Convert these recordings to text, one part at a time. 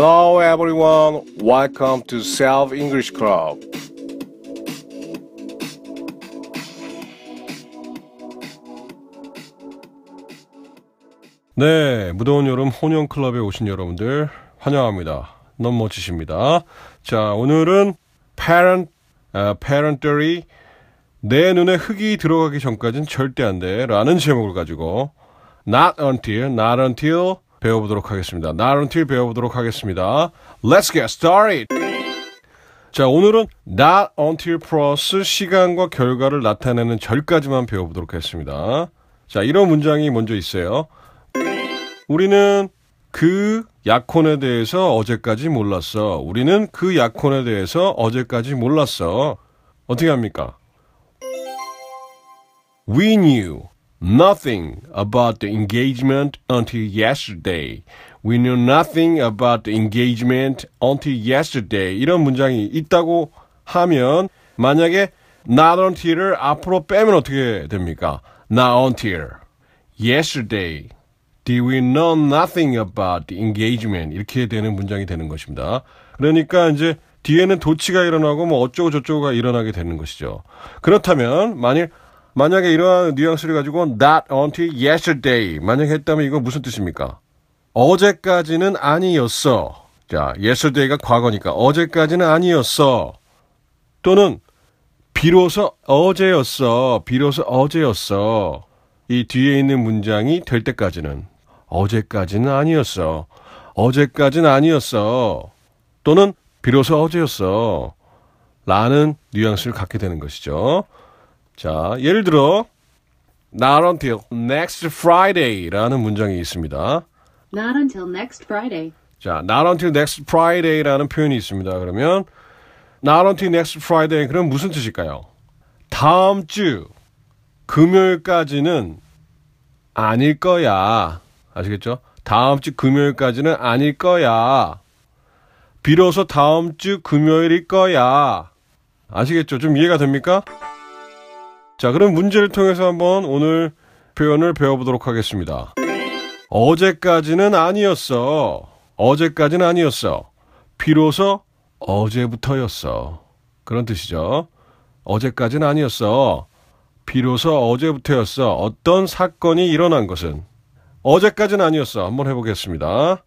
Hello everyone. Welcome to Self English Club. 네, 무더운 여름 혼영 클럽에 오신 여러분들 환영합니다. 너무 멋지십니다. 자, 오늘은 parent 아, parent들이 내 눈에 흙이 들어가기 전까지는 절대 안 돼. 라는 제목을 가지고 not until, not until 배워보도록 하겠습니다. until 배워보도록 하겠습니다. Let's get started! 자, 오늘은 not until 플러스 시간과 결과를 나타내는 절까지만 배워보도록 하겠습니다. 자, 이런 문장이 먼저 있어요. 우리는 그 약혼에 대해서 어제까지 몰랐어. 우리는 그 약혼에 대해서 어제까지 몰랐어. 어떻게 합니까? We knew nothing about the engagement until yesterday. We knew nothing about the engagement until yesterday. 이런 문장이 있다고 하면 만약에 not until을 앞으로 빼면 어떻게 됩니까? Not until yesterday. Did we know nothing about the engagement? 이렇게 되는 문장이 되는 것입니다. 그러니까 이제 뒤에는 도치가 일어나고 뭐 어쩌고 저쩌고가 일어나게 되는 것이죠. 그렇다면 만일 만약에 이러한 뉘앙스를 가지고 not until yesterday 만약에 했다면 이거 무슨 뜻입니까? 어제까지는 아니었어. 자, yesterday가 과거니까 어제까지는 아니었어. 또는 비로소 어제였어. 비로소 어제였어. 이 뒤에 있는 문장이 될 때까지는 어제까지는 아니었어. 어제까지는 아니었어. 또는 비로소 어제였어. 라는 뉘앙스를 갖게 되는 것이죠. 자, 예를 들어 not until next Friday라는 문장이 있습니다. Not until next Friday. 자, not until next Friday라는 표현이 있습니다. 그러면 not until next Friday 그럼 무슨 뜻일까요? 다음 주 금요일까지는 아닐 거야. 아시겠죠? 다음 주 금요일까지는 아닐 거야. 비로소 다음 주 금요일일 거야. 아시겠죠? 좀 이해가 됩니까? 자, 그럼 문제를 통해서 한번 오늘 표현을 배워보도록 하겠습니다. 어제까지는 아니었어. 어제까지는 아니었어. 비로소 어제부터였어. 그런 뜻이죠. 어제까지는 아니었어. 비로소 어제부터였어. 어떤 사건이 일어난 것은 어제까지는 아니었어. 한번 해보겠습니다.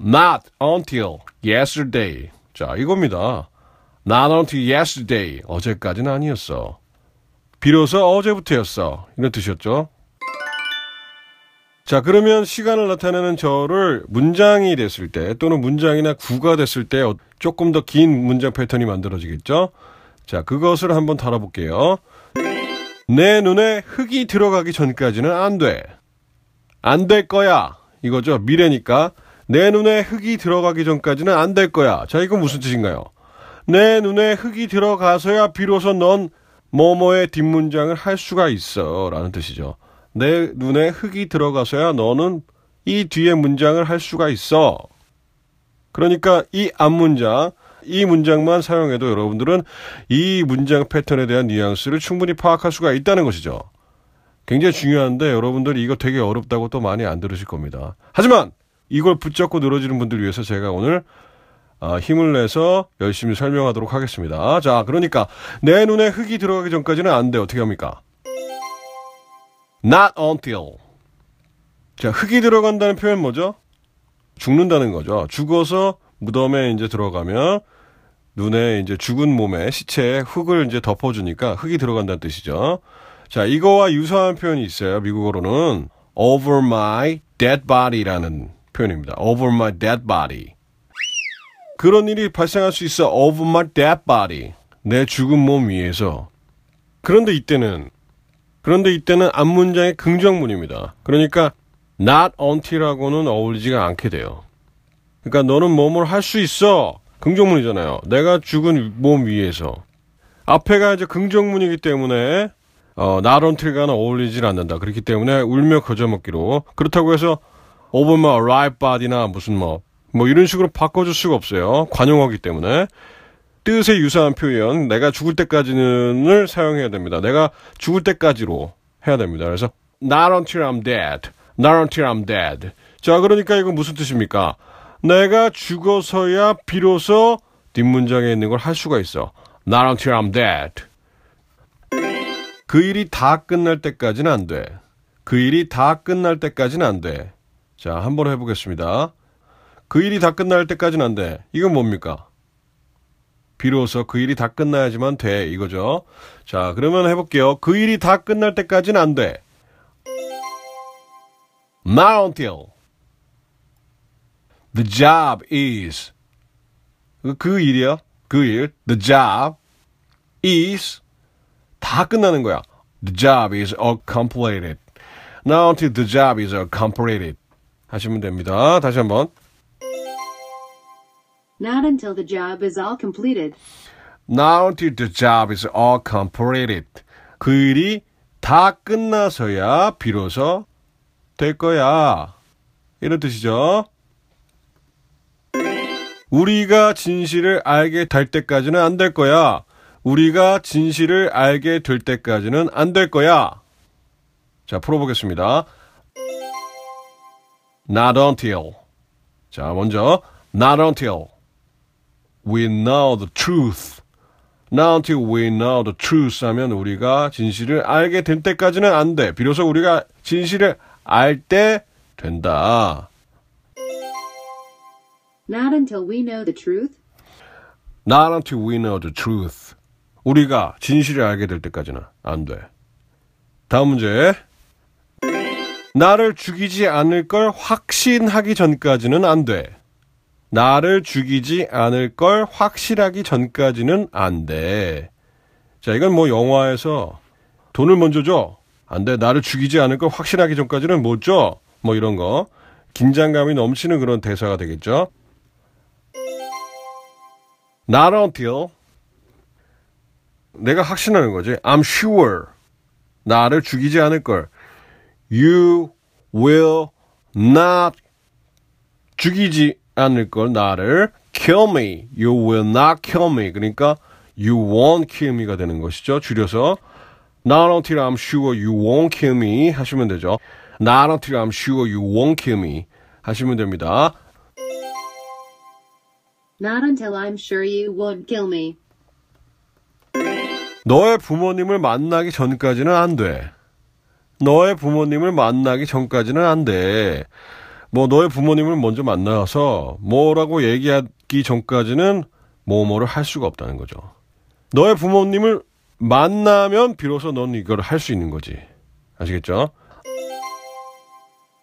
Not until yesterday. 자, 이겁니다. Not until yesterday. 어제까지는 아니었어. 비로소 어제부터였어. 이런 뜻이었죠. 자, 그러면 시간을 나타내는 저를 문장이 됐을 때 또는 문장이나 구가 됐을 때 조금 더 긴 문장 패턴이 만들어지겠죠? 자, 그것을 한번 다뤄볼게요. 내 눈에 흙이 들어가기 전까지는 안 돼. 안 될 거야. 이거죠. 미래니까. 내 눈에 흙이 들어가기 전까지는 안 될 거야. 자, 이건 무슨 뜻인가요? 내 눈에 흙이 들어가서야 비로소 넌 뭐뭐의 뒷문장을 할 수가 있어. 라는 뜻이죠. 내 눈에 흙이 들어가서야 너는 이 뒤에 문장을 할 수가 있어. 그러니까 이 앞문장, 이 문장만 사용해도 여러분들은 이 문장 패턴에 대한 뉘앙스를 충분히 파악할 수가 있다는 것이죠. 굉장히 중요한데 여러분들이 이거 되게 어렵다고 또 많이 안 들으실 겁니다. 하지만 이걸 붙잡고 늘어지는 분들 위해서 제가 오늘 아, 힘을 내서 열심히 설명하도록 하겠습니다. 자, 그러니까 내 눈에 흙이 들어가기 전까지는 안 돼. 어떻게 합니까? Not until. 자, 흙이 들어간다는 표현 뭐죠? 죽는다는 거죠. 죽어서 무덤에 이제 들어가면 눈에 이제 죽은 몸에 시체에 흙을 이제 덮어주니까 흙이 들어간다는 뜻이죠. 자, 이거와 유사한 표현이 있어요. 미국어로는 over my dead body라는 표현입니다. over my dead body. 그런 일이 발생할 수 있어. over my dead body. 내 죽은 몸 위에서. 그런데 이때는 그런데 이때는 앞 문장의 긍정문입니다. 그러니까 not until하고는 어울리지가 않게 돼요. 그러니까 너는 뭐뭘 할수 있어. 긍정문이잖아요. 내가 죽은 몸 위에서. 앞에가 이제 긍정문이기 때문에 어, not until과는 어울리질 않는다. 그렇기 때문에 울며 거저먹기로 그렇다고 해서 right body나 무슨 뭐, 뭐 이런 식으로 바꿔줄 수가 없어요. 관용어기 때문에. 뜻에 유사한 표현, 내가 죽을 때까지는을 사용해야 됩니다. 내가 죽을 때까지로 해야 됩니다. 그래서 not until I'm dead, not until I'm dead. 자, 그러니까 이거 무슨 뜻입니까? 내가 죽어서야 비로소 뒷문장에 있는 걸 할 수가 있어. Not until I'm dead. 그 일이 다 끝날 때까지는 안 돼. 그 일이 다 끝날 때까지는 안 돼. 자, 한번 해보겠습니다. 그 일이 다 끝날 때까지는 안 돼. 이건 뭡니까? 비로소 그 일이 다 끝나야지만 돼. 이거죠. 자, 그러면 해볼게요. 그 일이 다 끝날 때까지는 안 돼. Not until the job is 그- 그 일이요. 그 일. The job is 다 끝나는 거야. The job is all completed. Not until the job is all completed. 하시면 됩니다. 다시 한번. Not until the job is all completed. Not until the job is all completed. 그 일이 다 끝나서야 비로소 될 거야. 이런 뜻이죠. 우리가 진실을 알게 될 때까지는 안 될 거야. 우리가 진실을 알게 될 때까지는 안 될 거야. 자, 풀어보겠습니다. Not until. 자, 먼저, not until we know the truth. Not until we know the truth 하면 우리가 진실을 알게 될 때까지는 안 돼. 비로소 우리가 진실을 알 때 된다. Not until we know the truth. Not until we know the truth. 우리가 진실을 알게 될 때까지는 안 돼. 다음 문제. 나를 죽이지 않을 걸 확신하기 전까지는 안 돼. 나를 죽이지 않을 걸 확실하기 전까지는 안 돼. 자, 이건 뭐 영화에서 돈을 먼저 줘. 안 돼. 나를 죽이지 않을 걸 확실하기 전까지는 못 줘. 뭐 이런 거. 긴장감이 넘치는 그런 대사가 되겠죠. Not until 내가 확신하는 거지. I'm sure 나를 죽이지 않을 걸. You will not 죽이지 않을 걸 나를 kill me. You will not kill me. 그러니까 you won't kill me가 되는 것이죠. 줄여서 Not until I'm sure you won't kill me 하시면 되죠. Not until I'm sure you won't kill me 하시면 됩니다. Not until I'm sure you won't kill me. 너의 부모님을 만나기 전까지는 안 돼. 너의 부모님을 만나기 전까지는 안 돼. 뭐 너의 부모님을 먼저 만나서 뭐라고 얘기하기 전까지는 뭐뭐를 할 수가 없다는 거죠. 너의 부모님을 만나면 비로소 넌 이걸 할 수 있는 거지. 아시겠죠?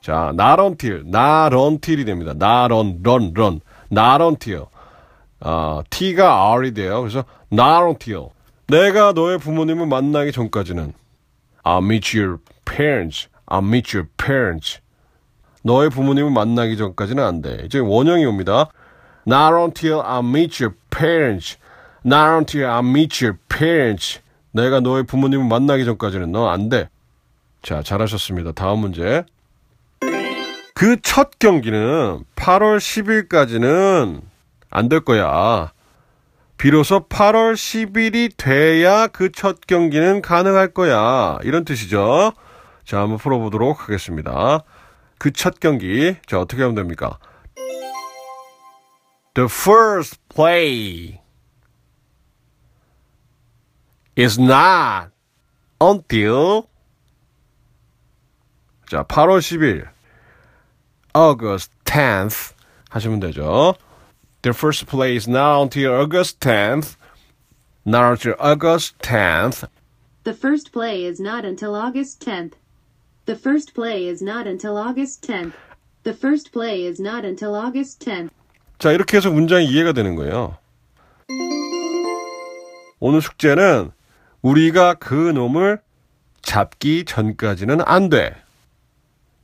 자, not until이 됩니다. on, run, run, not until. 아, T가 R이 돼요. 그래서 until. 내가 너의 부모님을 만나기 전까지는 I'll meet your parents. I'll meet your parents. 너의 부모님을 만나기 전까지는 안 돼. 이제 원형이 옵니다. Not until I meet your parents. Not until I meet your parents. 내가 너의 부모님을 만나기 전까지는 너 안 돼. 자, 잘하셨습니다. 다음 문제. 그 첫 경기는 8월 10일까지는 안 될 거야. 비로소 8월 10일이 돼야 그 첫 경기는 가능할 거야. 이런 뜻이죠. 자, 한번 풀어보도록 하겠습니다. 그 첫 경기. 자, 어떻게 하면 됩니까? The first play is not until 자, 8월 10일 August 10th 하시면 되죠. The first play is not until August 10th. Not until August 10th. The first play is not until August 10th. The first play is not until August 10th. The first play is not until August 10th. 자, 이렇게 해서 문장이 이해가 되는 거예요. 오늘 숙제는 우리가 그 놈을 잡기 전까지는 안 돼.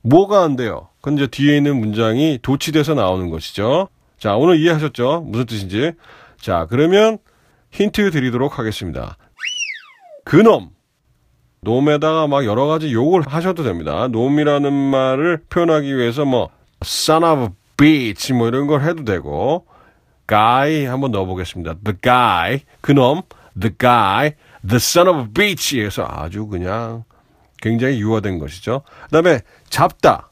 뭐가 안 돼요? 이제 뒤에 있는 문장이 도치돼서 나오는 것이죠. 자, 오늘 이해하셨죠? 무슨 뜻인지. 자, 그러면 힌트 드리도록 하겠습니다. 그놈. 놈에다가 막 여러 가지 욕을 하셔도 됩니다. 놈이라는 말을 표현하기 위해서 뭐 son of a bitch 뭐 이런 걸 해도 되고 guy 한번 넣어보겠습니다. the guy 그놈 the guy the son of a bitch에서 아주 그냥 굉장히 유화된 것이죠. 그다음에 잡다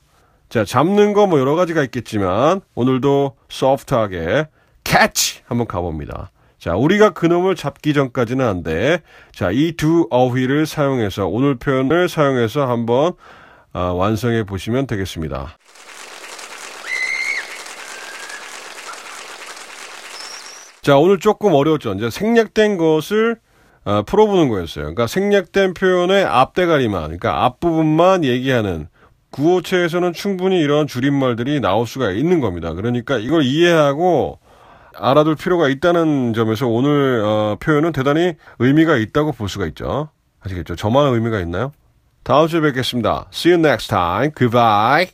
자, 잡는 거 뭐 여러 가지가 있겠지만 오늘도 소프트하게 catch 한번 가봅니다. 자, 우리가 그놈을 잡기 전까지는 안 돼. 자, 이 두 어휘를 사용해서 오늘 표현을 사용해서 한번 아, 완성해 보시면 되겠습니다. 자, 오늘 조금 어려웠죠. 이제 생략된 것을 어, 풀어보는 거였어요. 그러니까 생략된 표현의 앞대가리만, 그러니까 앞부분만 얘기하는 구어체에서는 충분히 이런 줄임말들이 나올 수가 있는 겁니다. 그러니까 이걸 이해하고 알아둘 필요가 있다는 점에서 오늘 어, 표현은 대단히 의미가 있다고 볼 수가 있죠. 아시겠죠? 저만의 의미가 있나요? 다음 주에 뵙겠습니다. See you next time. Goodbye.